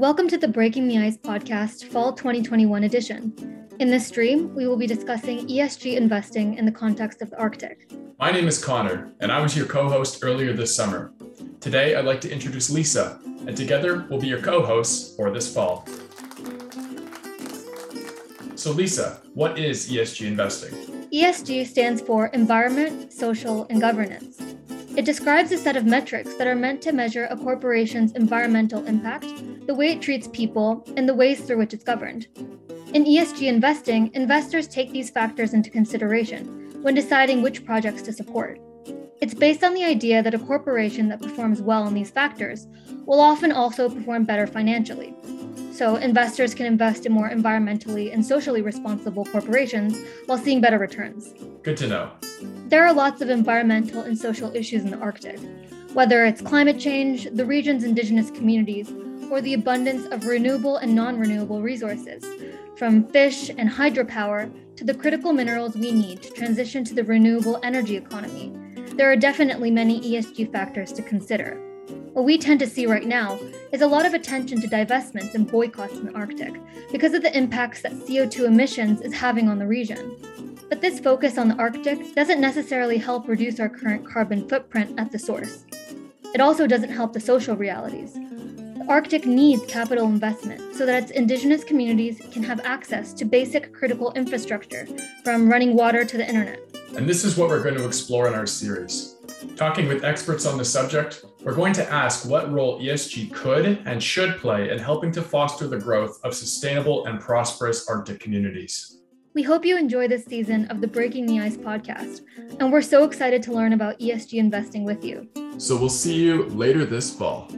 Welcome to the Breaking the Ice podcast, Fall 2021 edition. In this stream, we will be discussing ESG investing in the context of the Arctic. My name is Connor, and I was your co host earlier this summer. Today, I'd like to introduce Lisa, and together we'll be your co hosts for this fall. So, Lisa, what is ESG investing? ESG stands for Environment, Social, and Governance. It describes a set of metrics that are meant to measure a corporation's environmental impact, the way it treats people, and the ways through which it's governed. In ESG investing, investors take these factors into consideration when deciding which projects to support. It's based on the idea that a corporation that performs well on these factors will often also perform better financially. So, investors can invest in more environmentally and socially responsible corporations while seeing better returns. Good to know. There are lots of environmental and social issues in the Arctic, whether it's climate change, the region's indigenous communities, or the abundance of renewable and non renewable resources, from fish and hydropower to the critical minerals we need to transition to the renewable energy economy. There are definitely many ESG factors to consider. What we tend to see right now is a lot of attention to divestments and boycotts in the Arctic because of the impacts that CO2 emissions is having on the region. But this focus on the Arctic doesn't necessarily help reduce our current carbon footprint at the source. It also doesn't help the social realities. The Arctic needs capital investment so that its indigenous communities can have access to basic critical infrastructure, from running water to the internet. And this is what we're going to explore in our series. Talking with experts on the subject, we're going to ask what role ESG could and should play in helping to foster the growth of sustainable and prosperous Arctic communities. We hope you enjoy this season of the Breaking the Ice podcast, and we're so excited to learn about ESG investing with you. So we'll see you later this fall.